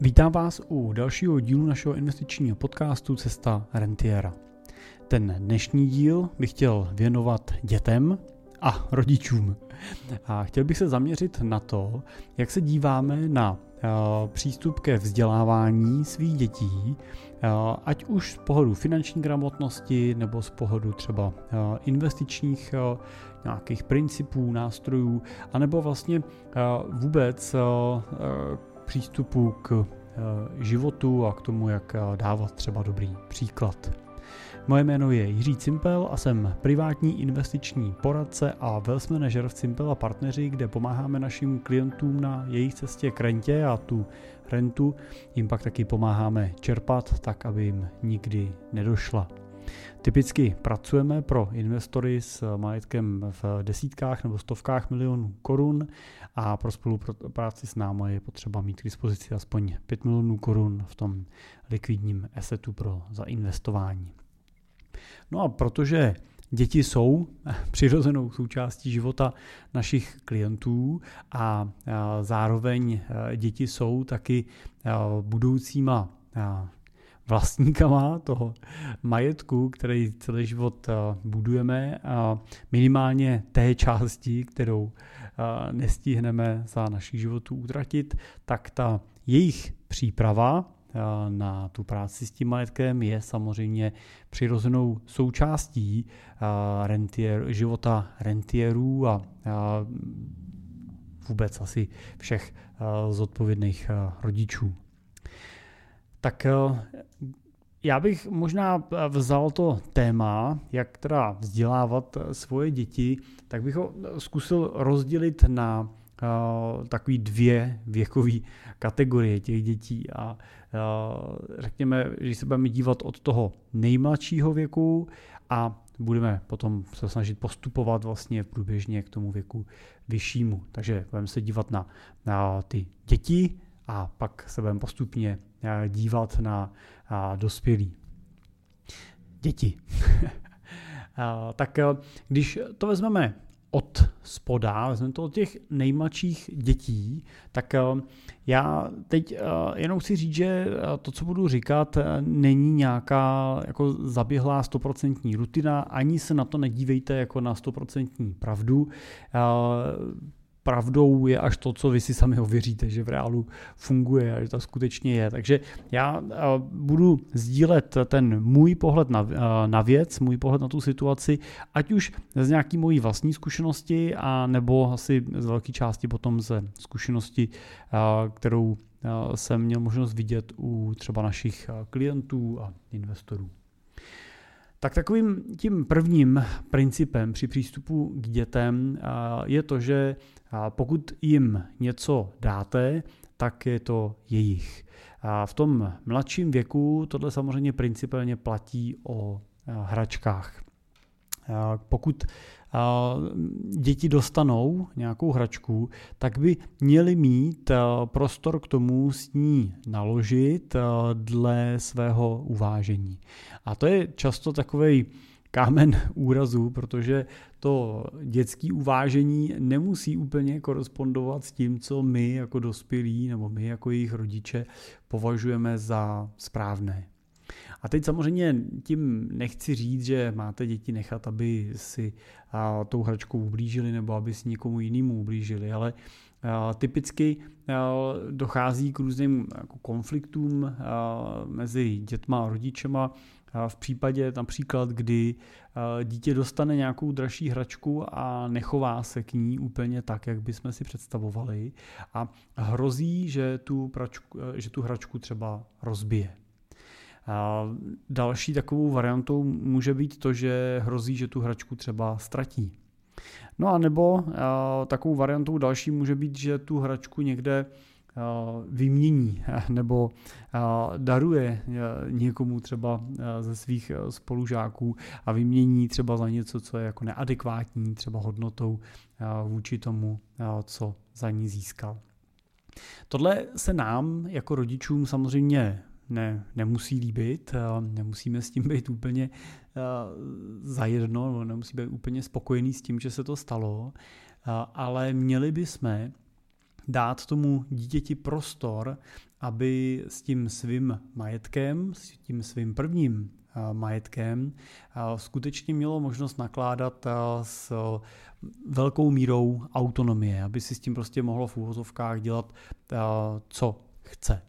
Vítám vás u dalšího dílu našeho investičního podcastu Cesta Rentiera. Ten dnešní díl bych chtěl věnovat dětem a rodičům. A chtěl bych se zaměřit na to, jak se díváme na eh, přístup ke vzdělávání svých dětí, eh, ať už z pohledu finanční gramotnosti nebo z pohledu třeba eh, investičních nějakých principů, nástrojů, anebo vlastně vůbec přístupu k životu a k tomu, jak dávat třeba dobrý příklad. Moje jméno je Jiří Cimpel a jsem privátní investiční poradce a wealth manager v Cimpel a partneři, kde pomáháme našim klientům na jejich cestě k rentě a tu rentu jim pak taky pomáháme čerpat tak, aby jim nikdy nedošla. Typicky pracujeme pro investory s majetkem v desítkách nebo stovkách milionů korun a pro spolupráci s námi je potřeba mít k dispozici aspoň 5 milionů korun v tom likvidním assetu pro zainvestování. No a protože děti jsou přirozenou součástí života našich klientů a zároveň děti jsou taky budoucíma vlastníkama toho majetku, který celý život budujeme, minimálně té části, kterou nestihneme za našich životů utratit, tak ta jejich příprava na tu práci s tím majetkem je samozřejmě přirozenou součástí rentier, života rentierů a vůbec asi všech zodpovědných rodičů. Tak já bych možná vzal to téma, jak teda vzdělávat svoje děti, tak bych ho zkusil rozdělit na takový dvě věkové kategorie těch dětí a řekněme, že se budeme dívat od toho nejmladšího věku a budeme potom se snažit postupovat vlastně průběžně k tomu věku vyššímu. Takže budeme se dívat na, na ty děti a pak se budeme postupně dívat na, na dospělí. Děti. tak když to vezmeme od spoda, vezmeme to od těch nejmladších dětí, tak eh, já teď eh, jenom chci říct, že eh, to, co budu říkat, není nějaká jako zaběhlá stoprocentní rutina, ani se na to nedívejte jako na stoprocentní pravdu pravdou je až to, co vy si sami ověříte, že v reálu funguje a že to skutečně je. Takže já budu sdílet ten můj pohled na, na věc, můj pohled na tu situaci, ať už z nějaký mojí vlastní zkušenosti, a nebo asi z velké části potom ze zkušenosti, kterou jsem měl možnost vidět u třeba našich klientů a investorů. Tak takovým tím prvním principem při přístupu k dětem je to, že pokud jim něco dáte, tak je to jejich. A v tom mladším věku tohle samozřejmě principálně platí o hračkách. Pokud děti dostanou nějakou hračku, tak by měli mít prostor k tomu s ní naložit dle svého uvážení. A to je často takový kámen úrazu, protože to dětské uvážení nemusí úplně korespondovat s tím, co my jako dospělí nebo my jako jejich rodiče považujeme za správné. A teď samozřejmě tím nechci říct, že máte děti nechat, aby si tou hračkou ublížili nebo aby si někomu jinému ublížili, ale typicky dochází k různým jako konfliktům mezi dětma a rodičema v případě například, kdy dítě dostane nějakou dražší hračku a nechová se k ní úplně tak, jak bychom si představovali a hrozí, že tu, pračku, že tu hračku třeba rozbije. Další takovou variantou může být to, že hrozí, že tu hračku třeba ztratí. No a nebo takovou variantou další může být, že tu hračku někde vymění nebo daruje někomu třeba ze svých spolužáků a vymění třeba za něco, co je jako neadekvátní třeba hodnotou vůči tomu, co za ní získal. Tohle se nám jako rodičům samozřejmě ne, nemusí líbit, nemusíme s tím být úplně zajedno, nemusíme být úplně spokojení s tím, že se to stalo, ale měli bychom dát tomu dítěti prostor, aby s tím svým majetkem, s tím svým prvním majetkem, skutečně mělo možnost nakládat s velkou mírou autonomie, aby si s tím prostě mohlo v úvozovkách dělat, co chce.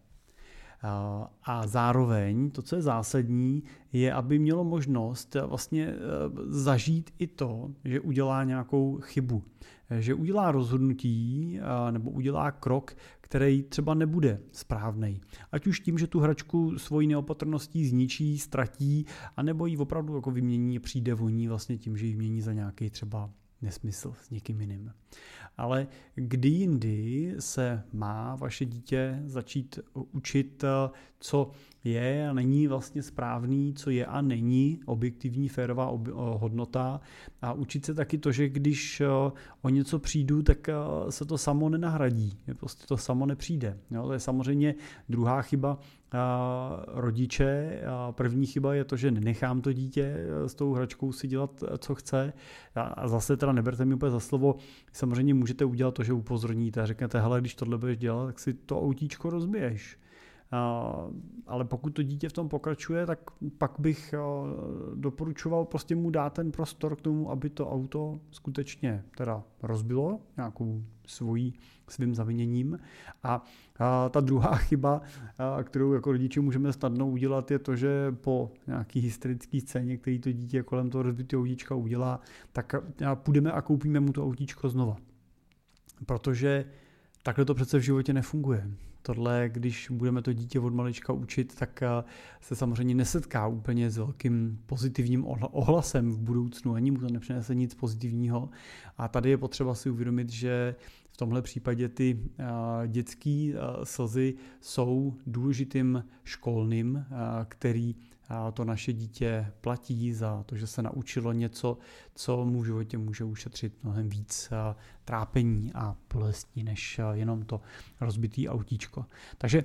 A zároveň to, co je zásadní, je, aby mělo možnost vlastně e, zažít i to, že udělá nějakou chybu. Že udělá rozhodnutí nebo udělá krok, který třeba nebude správný. Ať už tím, že tu hračku svojí neopatrností zničí, ztratí, anebo ji opravdu jako vymění, přijde voní vlastně tím, že ji vymění za nějaký třeba nesmysl s někým jiným. Ale kdy jindy se má vaše dítě začít učit, co je a není vlastně správný, co je a není objektivní férová ob- hodnota a učit se taky to, že když o něco přijdu, tak se to samo nenahradí, prostě to samo nepřijde. Jo, to je samozřejmě druhá chyba rodiče. První chyba je to, že nenechám to dítě s tou hračkou si dělat, co chce. A zase teda neberte mi úplně za slovo, samozřejmě můžete udělat to, že upozorníte a řeknete, hele, když tohle budeš dělat, tak si to autíčko rozbiješ. Ale pokud to dítě v tom pokračuje, tak pak bych doporučoval prostě mu dát ten prostor k tomu, aby to auto skutečně teda rozbilo nějakou svojí, svým zaviněním. A, ta druhá chyba, kterou jako rodiči můžeme snadno udělat, je to, že po nějaký hysterický scéně, který to dítě kolem toho rozbitého autíčka udělá, tak půjdeme a koupíme mu to autíčko znova. Protože takhle to přece v životě nefunguje. Tohle, když budeme to dítě od malička učit, tak eh, se samozřejmě nesetká úplně s velkým pozitivním ohlasem v budoucnu, ani mu to nepřinese nic pozitivního. A tady je potřeba si uvědomit, že v tomhle případě ty eh, dětské eh, slzy jsou důležitým školným, který to naše dítě platí za to, že se naučilo něco, co mu v životě může ušetřit mnohem víc trápení a bolestí, než jenom to rozbitý autíčko. Takže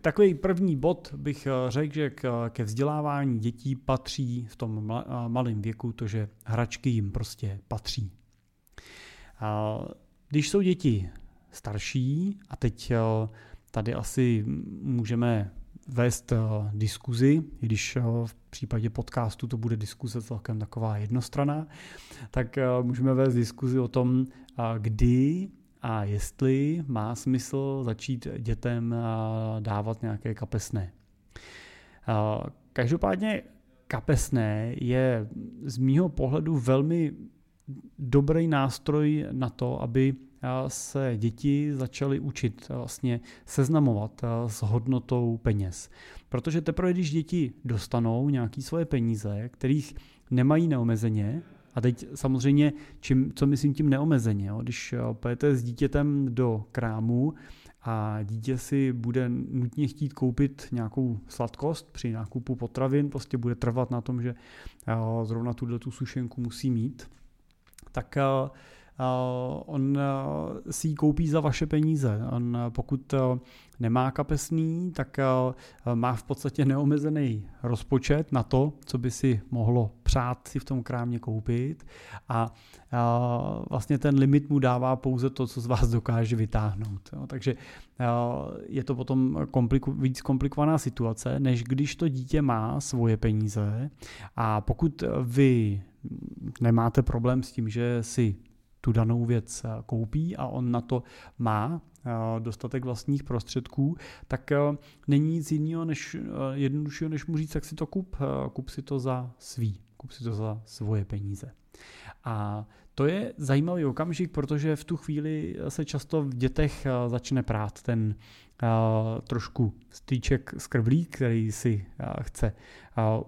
takový první bod bych řekl, že ke vzdělávání dětí patří v tom malém věku to, že hračky jim prostě patří. Když jsou děti starší, a teď tady asi můžeme vést uh, diskuzi, když uh, v případě podcastu to bude diskuze celkem taková jednostrana, tak uh, můžeme vést diskuzi o tom, kdy a jestli má smysl začít dětem dávat nějaké kapesné. Každopádně kapesné je z mýho pohledu velmi dobrý nástroj na to, aby se děti začaly učit vlastně seznamovat s hodnotou peněz. Protože teprve, když děti dostanou nějaké svoje peníze, kterých nemají neomezeně, a teď samozřejmě, čím, co myslím tím neomezeně, jo? když pojete s dítětem do krámu a dítě si bude nutně chtít koupit nějakou sladkost při nákupu potravin, prostě bude trvat na tom, že zrovna tuhle tu sušenku musí mít, tak on si ji koupí za vaše peníze. On pokud nemá kapesný, tak má v podstatě neomezený rozpočet na to, co by si mohlo přát si v tom krámě koupit a vlastně ten limit mu dává pouze to, co z vás dokáže vytáhnout. Takže je to potom kompliku, víc komplikovaná situace, než když to dítě má svoje peníze a pokud vy nemáte problém s tím, že si tu danou věc eh, koupí a on na to má eh, dostatek vlastních prostředků, tak eh, není nic jiného než jednoduššího, než mu říct, jak si to kup, kup si to za svý, kup si to za svoje peníze. A to je zajímavý okamžik, protože v tu chvíli se často v dětech začne prát ten trošku stýček krvlí, který si chce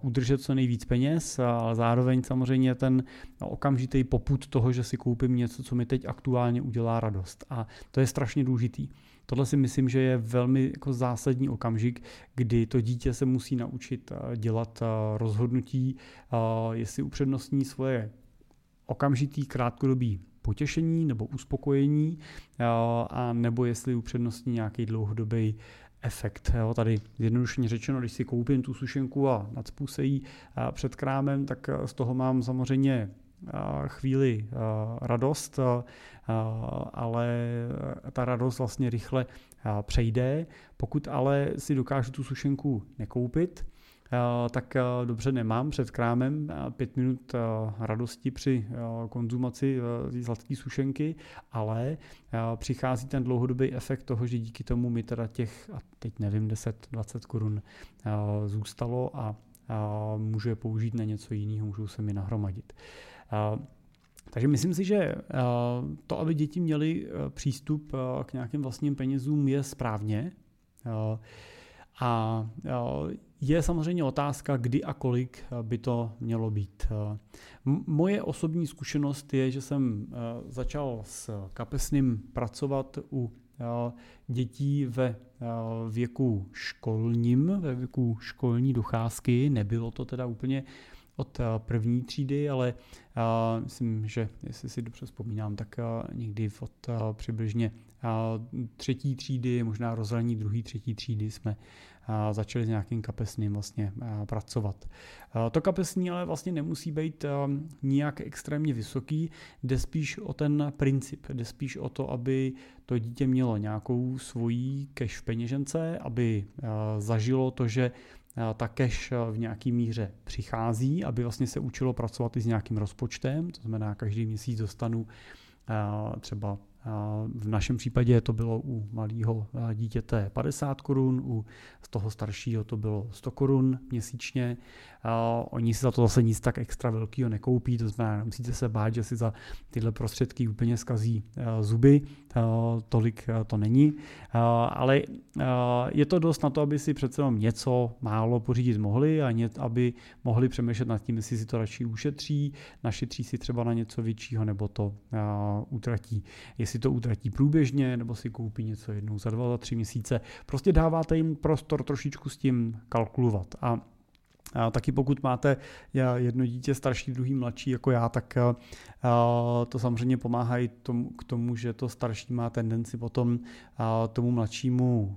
udržet co nejvíc peněz, ale zároveň samozřejmě ten okamžitý poput toho, že si koupím něco, co mi teď aktuálně udělá radost. A to je strašně důležitý. Tohle si myslím, že je velmi jako zásadní okamžik, kdy to dítě se musí naučit dělat rozhodnutí, jestli upřednostní svoje okamžitý krátkodobý potěšení nebo uspokojení, a nebo jestli upřednostní nějaký dlouhodobý efekt. Jo, tady jednoduše řečeno, když si koupím tu sušenku a nadspu se jí před krámem, tak z toho mám samozřejmě chvíli radost, ale ta radost vlastně rychle přejde. Pokud ale si dokážu tu sušenku nekoupit, tak dobře nemám před krámem pět minut radosti při konzumaci zlatké sušenky, ale přichází ten dlouhodobý efekt toho, že díky tomu mi teda těch, a teď nevím, 10-20 korun zůstalo a můžu je použít na něco jiného, můžou se mi nahromadit. Takže myslím si, že to, aby děti měly přístup k nějakým vlastním penězům, je správně. A je samozřejmě otázka, kdy a kolik by to mělo být. Moje osobní zkušenost je, že jsem začal s kapesným pracovat u dětí ve věku školním, ve věku školní docházky. Nebylo to teda úplně od první třídy, ale myslím, že jestli si dobře vzpomínám, tak někdy od přibližně třetí třídy, možná rozhraní druhé třetí třídy jsme začali s nějakým kapesným vlastně pracovat. To kapesní ale vlastně nemusí být nijak extrémně vysoký, jde spíš o ten princip, jde spíš o to, aby to dítě mělo nějakou svojí cash v peněžence, aby zažilo to, že ta cash v nějaký míře přichází, aby vlastně se učilo pracovat i s nějakým rozpočtem, to znamená každý měsíc dostanu třeba v našem případě to bylo u malého dítěte 50 korun, u toho staršího to bylo 100 korun měsíčně. Oni si za to zase nic tak extra velkého nekoupí, to znamená, musíte se bát, že si za tyhle prostředky úplně zkazí zuby, tolik to není, ale je to dost na to, aby si přece jenom něco málo pořídit mohli a aby mohli přemýšlet nad tím, jestli si to radši ušetří, našetří si třeba na něco většího nebo to utratí. Jestli to utratí průběžně nebo si koupí něco jednou za dva, za tři měsíce. Prostě dáváte jim prostor trošičku s tím kalkulovat. A a taky pokud máte jedno dítě starší, druhý mladší jako já, tak to samozřejmě pomáhá i k tomu, že to starší má tendenci potom tomu mladšímu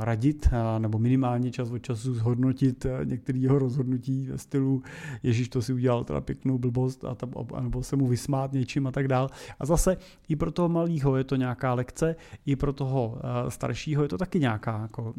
radit nebo minimálně čas od času zhodnotit některé jeho rozhodnutí ve stylu Ježíš to si udělal teda pěknou blbost a tam, nebo se mu vysmát něčím a tak dál. A zase i pro toho malého je to nějaká lekce, i pro toho staršího je to taky nějaká jako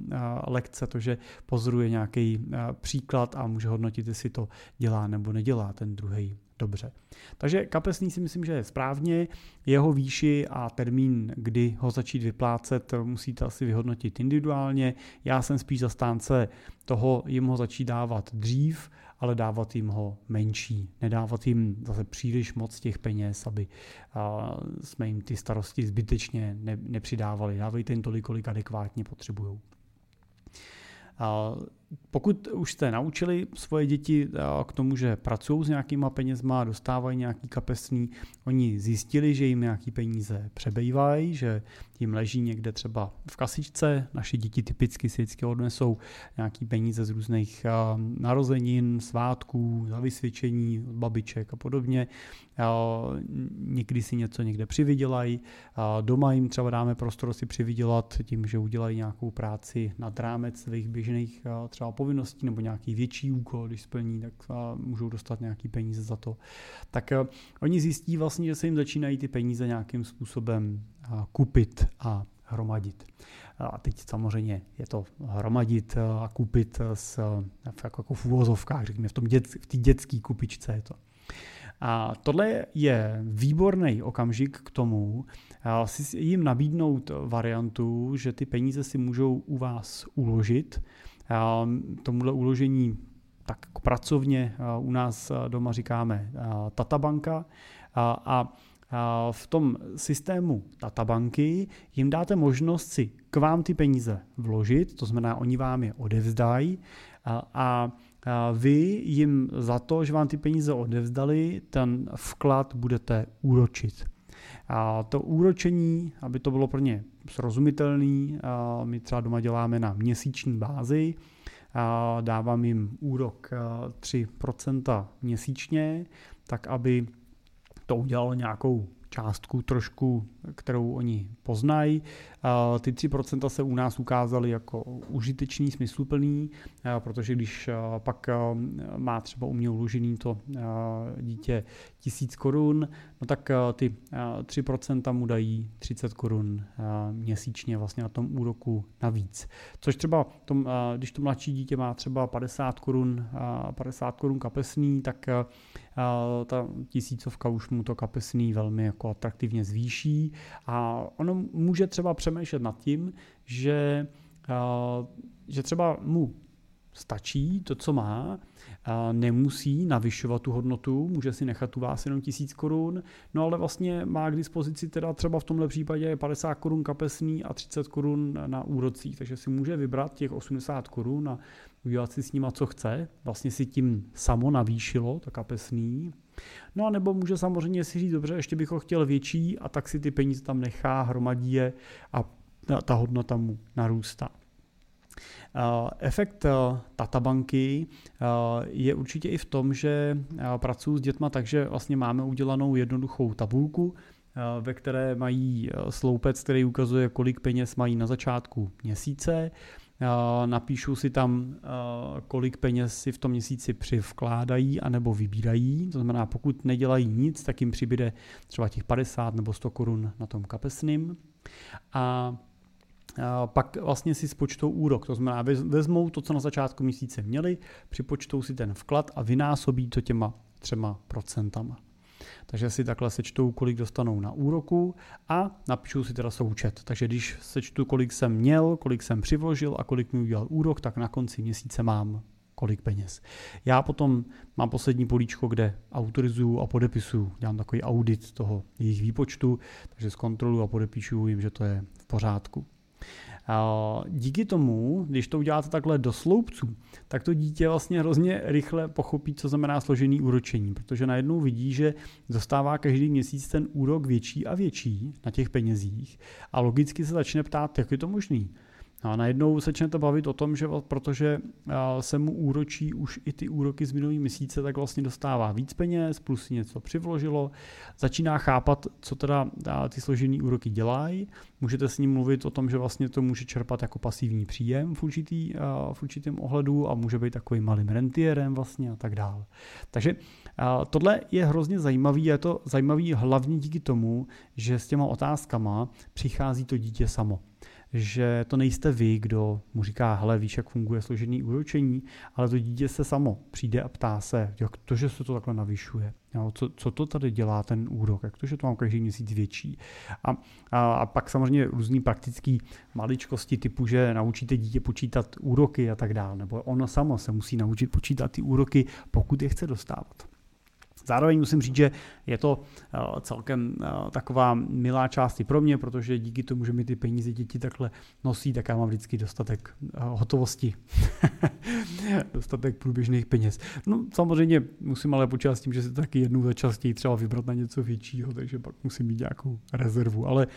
lekce, to, že pozoruje nějaký příklad a může hodnotit, jestli to dělá nebo nedělá ten druhý dobře. Takže kapesný si myslím, že je správně. Jeho výši a termín, kdy ho začít vyplácet, musíte asi vyhodnotit individuálně. Já jsem spíš zastánce toho jim ho začít dávat dřív, ale dávat jim ho menší. Nedávat jim zase příliš moc těch peněz, aby jsme jim ty starosti zbytečně nepřidávali. Dávejte jim tolik, kolik adekvátně potřebují. Pokud už jste naučili svoje děti k tomu, že pracují s nějakýma penězma, dostávají nějaký kapesný, oni zjistili, že jim nějaký peníze přebývají, že jim leží někde třeba v kasičce, naše děti typicky si vždycky odnesou nějaký peníze z různých narozenin, svátků, za vysvědčení babiček a podobně. Někdy si něco někde přivydělají, doma jim třeba dáme prostor si přivydělat tím, že udělají nějakou práci nad rámec svých běžných třeba povinností nebo nějaký větší úkol, když splní, tak můžou dostat nějaký peníze za to. Tak uh, oni zjistí vlastně, že se jim začínají ty peníze nějakým způsobem uh, kupit a hromadit. A teď samozřejmě je to hromadit a kupit s, jako, jako v úvozovkách, řekněme v tom dět, v té dětské kupičce je to. A tohle je výborný okamžik k tomu, si jim nabídnout variantu, že ty peníze si můžou u vás uložit tomuhle uložení tak pracovně u nás doma říkáme tatabanka a v tom systému databanky jim dáte možnost si k vám ty peníze vložit, to znamená, oni vám je odevzdají a vy jim za to, že vám ty peníze odevzdali, ten vklad budete úročit. A to úročení, aby to bylo pro ně srozumitelný, my třeba doma děláme na měsíční bázi, dávám jim úrok 3% měsíčně, tak aby to udělalo nějakou částku trošku, kterou oni poznají. Ty 3% se u nás ukázaly jako užitečný, smysluplný, protože když pak má třeba uměl uložený to dítě tisíc korun, no tak ty 3% mu dají 30 korun měsíčně vlastně na tom úroku navíc. Což třeba, tom, když to mladší dítě má třeba 50 korun, 50 korun kapesný, tak ta tisícovka už mu to kapesný velmi jako atraktivně zvýší a ono může třeba přemýšlet nad tím, že, že třeba mu stačí to, co má, nemusí navyšovat tu hodnotu, může si nechat u vás jenom tisíc korun, no ale vlastně má k dispozici teda třeba v tomhle případě 50 korun kapesný a 30 korun na úrocích, takže si může vybrat těch 80 korun a udělat si s nima, co chce, vlastně si tím samo navýšilo, to kapesný, No a nebo může samozřejmě si říct, dobře, ještě bych ho chtěl větší a tak si ty peníze tam nechá, hromadí je a ta hodnota mu narůstá. Eh, efekt eh, eh, je určitě i v tom, že pracuji s dětma tak, že vlastně máme udělanou jednoduchou tabulku, ve které mají sloupec, který ukazuje, kolik peněz mají na začátku měsíce. Napíšu si tam, kolik peněz si v tom měsíci přivkládají anebo vybírají. To znamená, pokud nedělají nic, tak jim přibyde třeba těch 50 nebo 100 korun na tom kapesným. A pak vlastně si spočtou úrok. To znamená, vezmou to, co na začátku měsíce měli, připočtou si ten vklad a vynásobí to těma třema procentama. Takže si takhle sečtou, kolik dostanou na úroku a napíšu si teda součet. Takže když sečtu, kolik jsem měl, kolik jsem přivožil a kolik mi udělal úrok, tak na konci měsíce mám kolik peněz. Já potom mám poslední políčko, kde autorizuju a podepisuju. Dělám takový audit toho jejich výpočtu, takže zkontroluji a podepíšu jim, že to je v pořádku. Díky tomu, když to uděláte takhle do sloupců, tak to dítě vlastně hrozně rychle pochopí, co znamená složený úročení, protože najednou vidí, že dostává každý měsíc ten úrok větší a větší na těch penězích a logicky se začne ptát, jak je to možný. A najednou začnete bavit o tom, že protože se mu úročí už i ty úroky z minulý měsíce, tak vlastně dostává víc peněz, plus si něco přivložilo, začíná chápat, co teda ty složený úroky dělají, můžete s ním mluvit o tom, že vlastně to může čerpat jako pasivní příjem v, určitý, v určitém ohledu a může být takovým malým rentierem vlastně a tak dále. Takže tohle je hrozně zajímavý, je to zajímavý hlavně díky tomu, že s těma otázkama přichází to dítě samo že to nejste vy, kdo mu říká, hele, víš, jak funguje složený úročení, ale to dítě se samo přijde a ptá se, jak to, že se to takhle navyšuje. Jo, co, co to tady dělá ten úrok, jak to, že to mám každý měsíc větší. A, a, a pak samozřejmě různý praktický maličkosti typu, že naučíte dítě počítat úroky a tak dále, nebo ono samo se musí naučit počítat ty úroky, pokud je chce dostávat. Zároveň musím říct, že je to eh, celkem eh, taková milá část i pro mě, protože díky tomu, že mi ty peníze děti takhle nosí, tak já mám vždycky dostatek eh, hotovosti, dostatek průběžných peněz. No samozřejmě musím ale počítat s tím, že se taky jednou za častěji třeba vybrat na něco většího, takže pak musím mít nějakou rezervu. Ale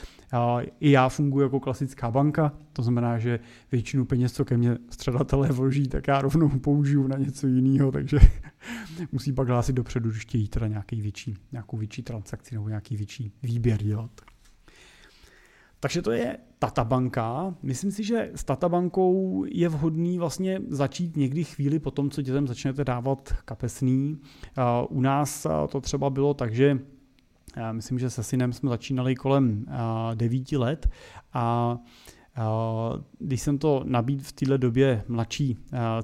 i já funguji jako klasická banka, to znamená, že většinu peněz, co ke mně středatelé vloží, tak já rovnou použiju na něco jiného, takže musí pak hlásit dopředu, když chtějí teda nějaký větší, nějakou větší transakci nebo nějaký větší výběr dělat. Takže to je Tatabanka. Myslím si, že s Tatabankou je vhodný vlastně začít někdy chvíli po tom, co dětem začnete dávat kapesný. U nás to třeba bylo tak, že myslím, že se synem jsme začínali kolem 9 let a když jsem to nabít v téhle době mladší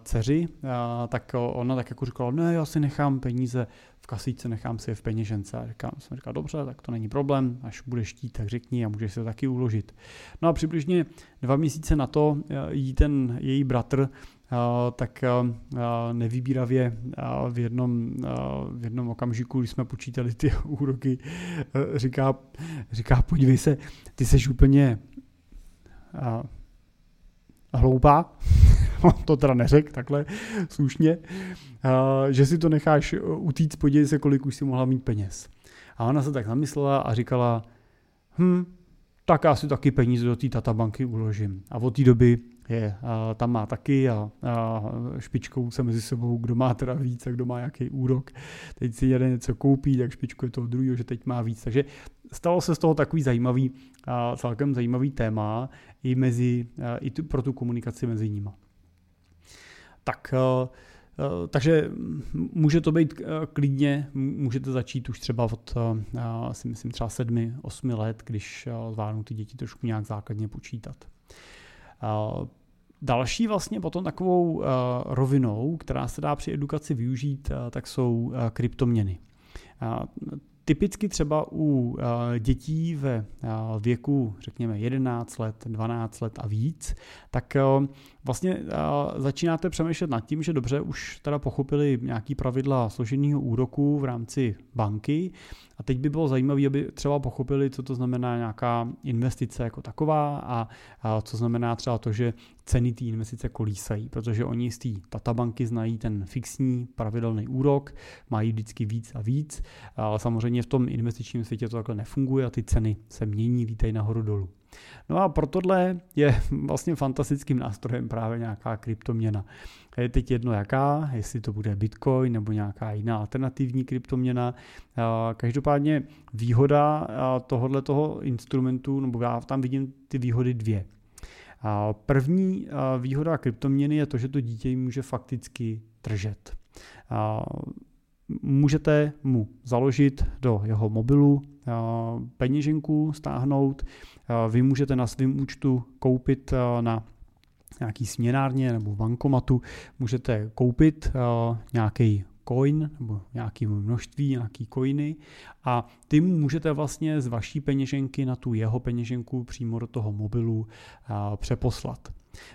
dceři, tak ona tak jako říkala, ne, já si nechám peníze v kasíce, nechám si je v peněžence. A říkám, jsem říkal, dobře, tak to není problém, až budeš chtít, tak řekni a můžeš se taky uložit. No a přibližně dva měsíce na to jí ten její bratr tak nevýbíravě v jednom, v jednom okamžiku, když jsme počítali ty úroky, říká, říká podívej se, ty seš úplně hloupá, to teda neřek takhle slušně, že si to necháš utíct, podívej se, kolik už si mohla mít peněz. A ona se tak zamyslela a říkala, hm, tak já si taky peníze do té databanky uložím. A od té doby je, tam má taky a, a špičkou se mezi sebou, kdo má teda víc a kdo má jaký úrok. Teď si jeden něco koupí, tak špičkuje toho druhého, že teď má víc. Takže stalo se z toho takový zajímavý, a celkem zajímavý téma i, mezi, i tu, pro tu komunikaci mezi nimi. Tak takže může to být klidně, můžete začít už třeba od, si myslím, třeba sedmi, osmi let, když zvládnou ty děti trošku nějak základně počítat. Další vlastně potom takovou rovinou, která se dá při edukaci využít, tak jsou kryptoměny. Typicky třeba u eh, dětí ve eh, věku, řekněme, 11 let, 12 let a víc, tak eh, vlastně začínáte přemýšlet nad tím, že dobře, už teda pochopili nějaký pravidla složeného úroku v rámci banky. A teď by bylo zajímavé, aby třeba pochopili, co to znamená nějaká investice jako taková a, a co znamená třeba to, že ceny té investice kolísají, protože oni z té databanky znají ten fixní pravidelný úrok, mají vždycky víc a víc, ale samozřejmě v tom investičním světě to takhle nefunguje a ty ceny se mění, vítají nahoru dolů. No a pro tohle je vlastně fantastickým nástrojem právě nějaká kryptoměna. Je teď jedno jaká, jestli to bude Bitcoin nebo nějaká jiná alternativní kryptoměna. Každopádně výhoda tohohle toho instrumentu, nebo já tam vidím ty výhody dvě. První výhoda kryptoměny je to, že to dítě může fakticky držet. Můžete mu založit do jeho mobilu peněženku, stáhnout. Vy můžete na svém účtu koupit na nějaký směnárně nebo bankomatu, můžete koupit nějaký coin nebo nějaké množství, nějaký coiny a ty můžete vlastně z vaší peněženky na tu jeho peněženku přímo do toho mobilu přeposlat.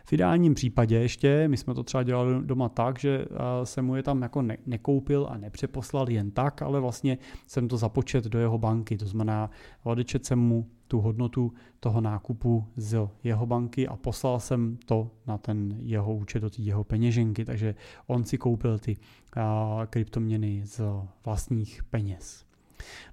V ideálním případě ještě, my jsme to třeba dělali doma tak, že se mu je tam jako ne- nekoupil a nepřeposlal jen tak, ale vlastně jsem to započet do jeho banky, to znamená odečet jsem mu tu hodnotu toho nákupu z jeho banky a poslal jsem to na ten jeho účet do té jeho peněženky, takže on si koupil ty kryptoměny z vlastních peněz.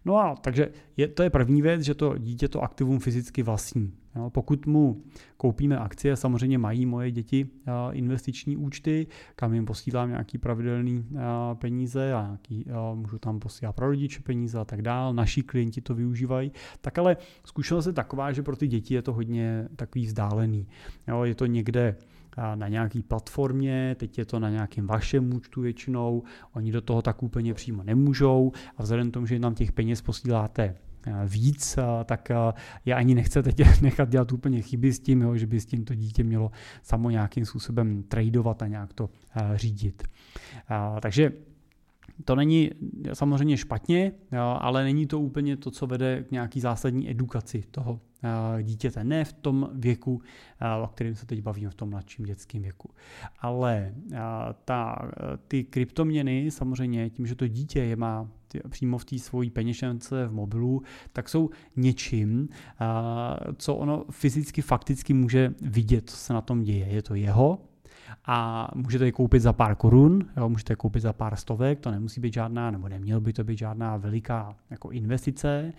No a takže je, to je první věc, že to dítě to aktivum fyzicky vlastní. Pokud mu koupíme akcie, samozřejmě mají moje děti investiční účty, kam jim posílám nějaký pravidelný peníze a nějaký, můžu tam posílat pro rodiče peníze a tak dále. Naši klienti to využívají. Tak ale zkušenost je taková, že pro ty děti je to hodně takový vzdálený. Jo, je to někde na nějaký platformě, teď je to na nějakém vašem účtu většinou, oni do toho tak úplně přímo nemůžou a vzhledem k tomu, že nám těch peněz posíláte víc, tak je ani nechcete nechat dělat úplně chyby s tím, jo, že by s tím to dítě mělo samo nějakým způsobem tradovat a nějak to řídit. Takže to není samozřejmě špatně, ale není to úplně to, co vede k nějaký zásadní edukaci toho dítěte. Ne v tom věku, o kterém se teď bavíme, v tom mladším dětském věku. Ale ta, ty kryptoměny samozřejmě tím, že to dítě je má přímo v té svojí peněžence v mobilu, tak jsou něčím, co ono fyzicky, fakticky může vidět, co se na tom děje. Je to jeho, a můžete je koupit za pár korun, jo, můžete je koupit za pár stovek, to nemusí být žádná, nebo neměl by to být žádná veliká jako investice,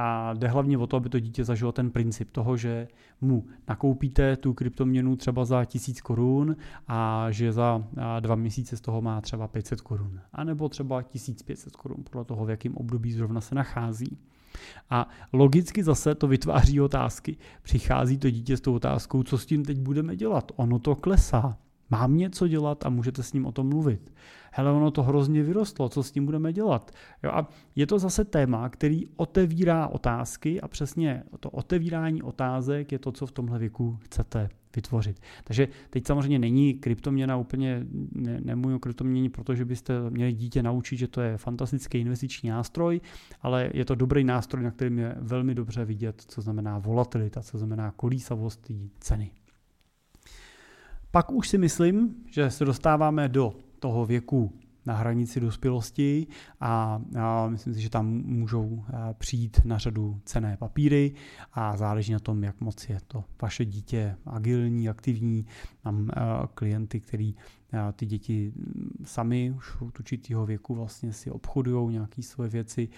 a jde hlavně o to, aby to dítě zažilo ten princip toho, že mu nakoupíte tu kryptoměnu třeba za 1000 korun a že za dva měsíce z toho má třeba 500 korun. A nebo třeba 1500 korun, podle toho, v jakém období zrovna se nachází. A logicky zase to vytváří otázky. Přichází to dítě s tou otázkou, co s tím teď budeme dělat. Ono to klesá. Mám něco dělat a můžete s ním o tom mluvit. Hele, ono to hrozně vyrostlo, co s tím budeme dělat? Jo, a je to zase téma, který otevírá otázky a přesně to otevírání otázek je to, co v tomhle věku chcete vytvořit. Takže teď samozřejmě není kryptoměna úplně, ne, nemůžu o kryptoměně, protože byste měli dítě naučit, že to je fantastický investiční nástroj, ale je to dobrý nástroj, na kterým je velmi dobře vidět, co znamená volatilita, co znamená kolísavost ceny. Pak už si myslím, že se dostáváme do toho věku na hranici dospělosti a, myslím si, že tam můžou přijít na řadu cené papíry a záleží na tom, jak moc je to vaše dítě agilní, aktivní. Mám klienty, který ty děti mm, sami už od určitého věku vlastně si obchodují nějaké svoje věci.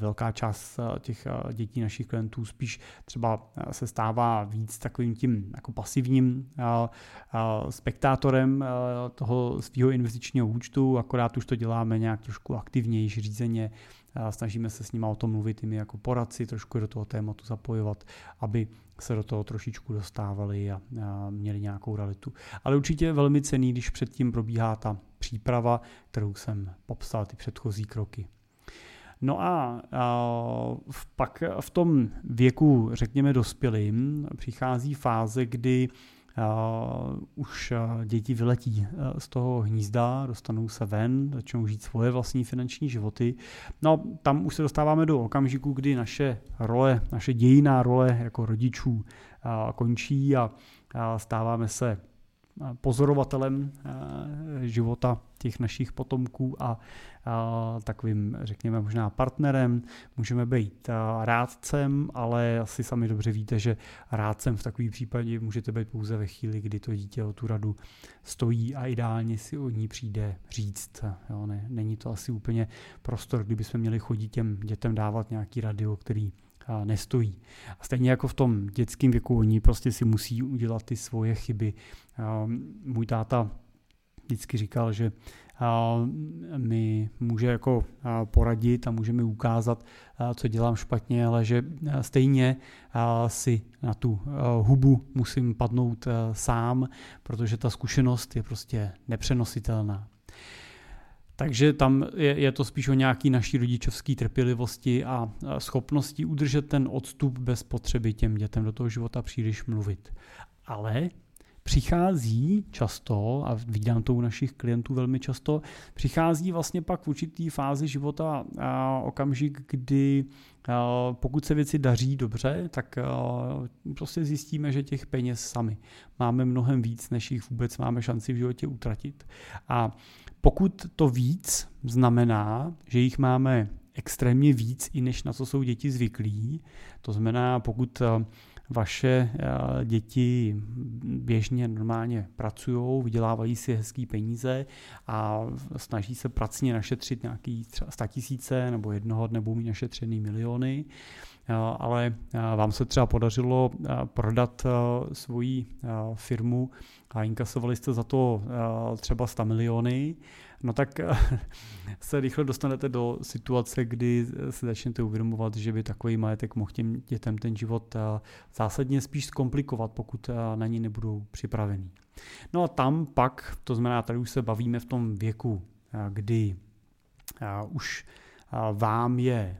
Velká část těch dětí našich klientů spíš třeba se stává víc takovým tím jako pasivním spektátorem toho svého investičního účtu, akorát už to děláme nějak trošku aktivněji, řízeně, snažíme se s nimi o tom mluvit my jako poradci, trošku do toho tématu zapojovat, aby se do toho trošičku dostávali a, a měli nějakou realitu. Ale určitě je velmi cený, když předtím probíhá ta příprava, kterou jsem popsal, ty předchozí kroky. No a, a pak v tom věku, řekněme dospělým, přichází fáze, kdy už děti vyletí z toho hnízda, dostanou se ven, začnou žít svoje vlastní finanční životy. No tam už se dostáváme do okamžiku, kdy naše role, naše dějiná role jako rodičů končí a stáváme se pozorovatelem života těch našich potomků a, takovým, řekněme, možná partnerem. Můžeme být rádcem, ale asi sami dobře víte, že rádcem v takový případě můžete být pouze ve chvíli, kdy to dítě o tu radu stojí a ideálně si o ní přijde říct. Jo, ne, není to asi úplně prostor, kdyby jsme měli chodit těm dětem dávat nějaký radio, který nestojí. A stejně jako v tom dětském věku, oni prostě si musí udělat ty svoje chyby. Můj táta vždycky říkal, že mi může jako poradit a může mi ukázat, co dělám špatně, ale že stejně si na tu hubu musím padnout sám, protože ta zkušenost je prostě nepřenositelná. Takže tam je, je to spíš o nějaký naší rodičovské trpělivosti a schopnosti udržet ten odstup bez potřeby těm dětem do toho života příliš mluvit. Ale přichází často, a vidím to u našich klientů velmi často, přichází vlastně pak v určitý fázi života okamžik, kdy pokud se věci daří dobře, tak prostě zjistíme, že těch peněz sami máme mnohem víc, než jich vůbec máme šanci v životě utratit. A pokud to víc znamená, že jich máme extrémně víc, i než na co jsou děti zvyklí, to znamená, pokud vaše eh, děti běžně normálně pracují, vydělávají si hezký peníze a snaží se pracně našetřit nějaký třeba 100 tisíce nebo jednoho dne budou mít našetřený miliony, eh, ale vám se třeba podařilo prodat svoji firmu a inkasovali jste za to třeba 100 miliony, no tak se rychle dostanete do situace, kdy se začnete uvědomovat, že by takový majetek mohl těm dětem ten život zásadně spíš zkomplikovat, pokud na ní nebudou připravení. No a tam pak, to znamená, tady už se bavíme v tom věku, kdy už vám je,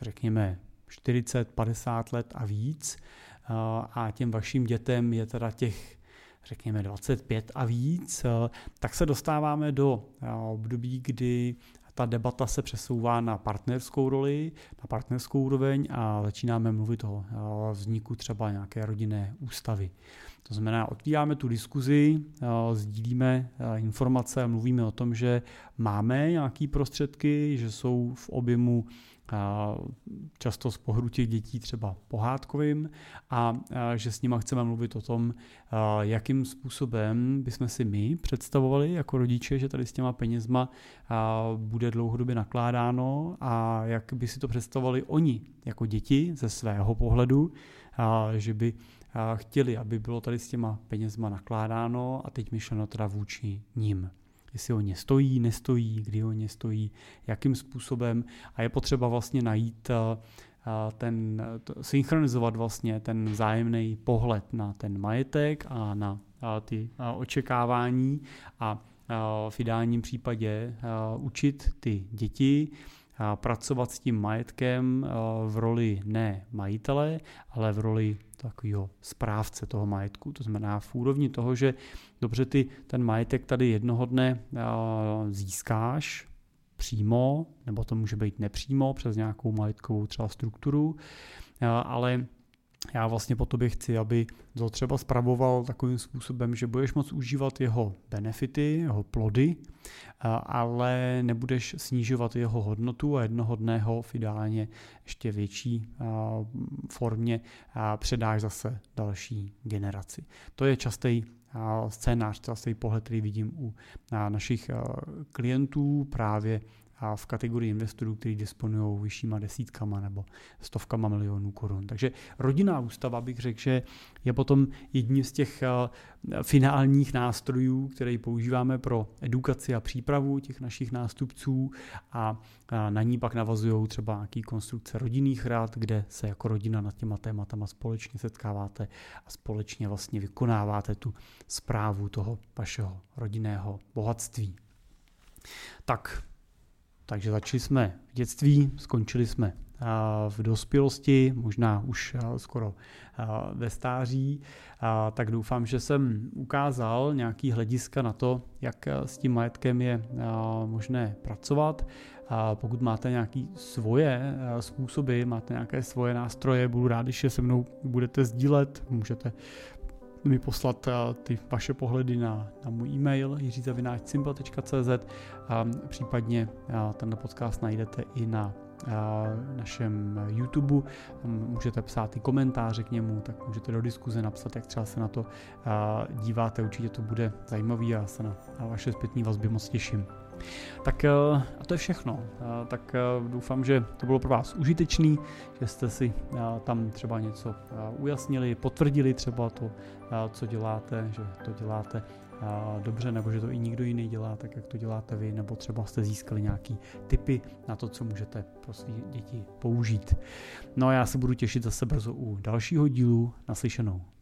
řekněme, 40, 50 let a víc a těm vašim dětem je teda těch řekněme 25 a víc, eh, tak se dostáváme do eh, období, kdy ta debata se přesouvá na partnerskou roli, na partnerskou úroveň a začínáme mluvit o eh, vzniku třeba nějaké rodinné ústavy. To znamená, otvíráme tu diskuzi, sdílíme informace a mluvíme o tom, že máme nějaké prostředky, že jsou v objemu často z pohru těch dětí třeba pohádkovým a že s nima chceme mluvit o tom, jakým způsobem bychom si my představovali jako rodiče, že tady s těma penězma bude dlouhodobě nakládáno a jak by si to představovali oni jako děti ze svého pohledu, že by chtěli, aby bylo tady s těma penězma nakládáno a teď myšleno teda vůči ním jestli o ně stojí, nestojí, kdy o ně stojí, jakým způsobem. A je potřeba vlastně najít eh, eh, ten, synchronizovat vlastně ten vzájemný pohled na ten majetek a na ty očekávání a v ideálním případě učit ty děti pracovat s tím majetkem v roli ne majitele, ale v roli takového správce toho majetku. To znamená v úrovni toho, že dobře ty ten majetek tady jednoho dne získáš přímo, nebo to může být nepřímo přes nějakou majetkovou třeba strukturu, ale já vlastně po tobě chci, aby to třeba spravoval takovým způsobem, že budeš moct užívat jeho benefity, jeho plody, ale nebudeš snižovat jeho hodnotu a jednoho dne ho v ideálně ještě větší formě předáš zase další generaci. To je častý scénář, stejný pohled, který vidím u našich klientů právě a v kategorii investorů, kteří disponují vyššíma desítkama nebo stovkama milionů korun. Takže rodinná ústava bych řekl, že je potom jedním z těch eh, finálních nástrojů, které používáme pro edukaci a přípravu těch našich nástupců a na ní pak navazují třeba nějaký konstrukce rodinných rád, kde se jako rodina nad těma tématama společně setkáváte a společně vlastně vykonáváte tu zprávu toho vašeho rodinného bohatství. Tak takže začali jsme v dětství, skončili jsme v dospělosti, možná už skoro ve stáří, tak doufám, že jsem ukázal nějaký hlediska na to, jak s tím majetkem je možné pracovat. Pokud máte nějaké svoje způsoby, máte nějaké svoje nástroje, budu rád, když je se mnou budete sdílet, můžete mi poslat eh, ty vaše pohledy na, na můj e-mail jiřizavináčsimple.cz a případně eh, ten podcast najdete i na eh, našem YouTube. Můžete psát i komentáře k němu, tak můžete do diskuze napsat, jak třeba se na to díváte. Určitě to bude zajímavý a se na vaše zpětní vazby moc těším. Tak eh, a to je všechno. Eh, tak eh, doufám, že to bylo pro vás užitečný, že jste si tam třeba něco ujasnili, potvrdili třeba to, co děláte, že to děláte dobře, nebo že to i nikdo jiný dělá, tak jak to děláte vy, nebo třeba jste získali nějaký tipy na to, co můžete pro své děti použít. No a já se budu těšit zase brzo u dalšího dílu. Naslyšenou.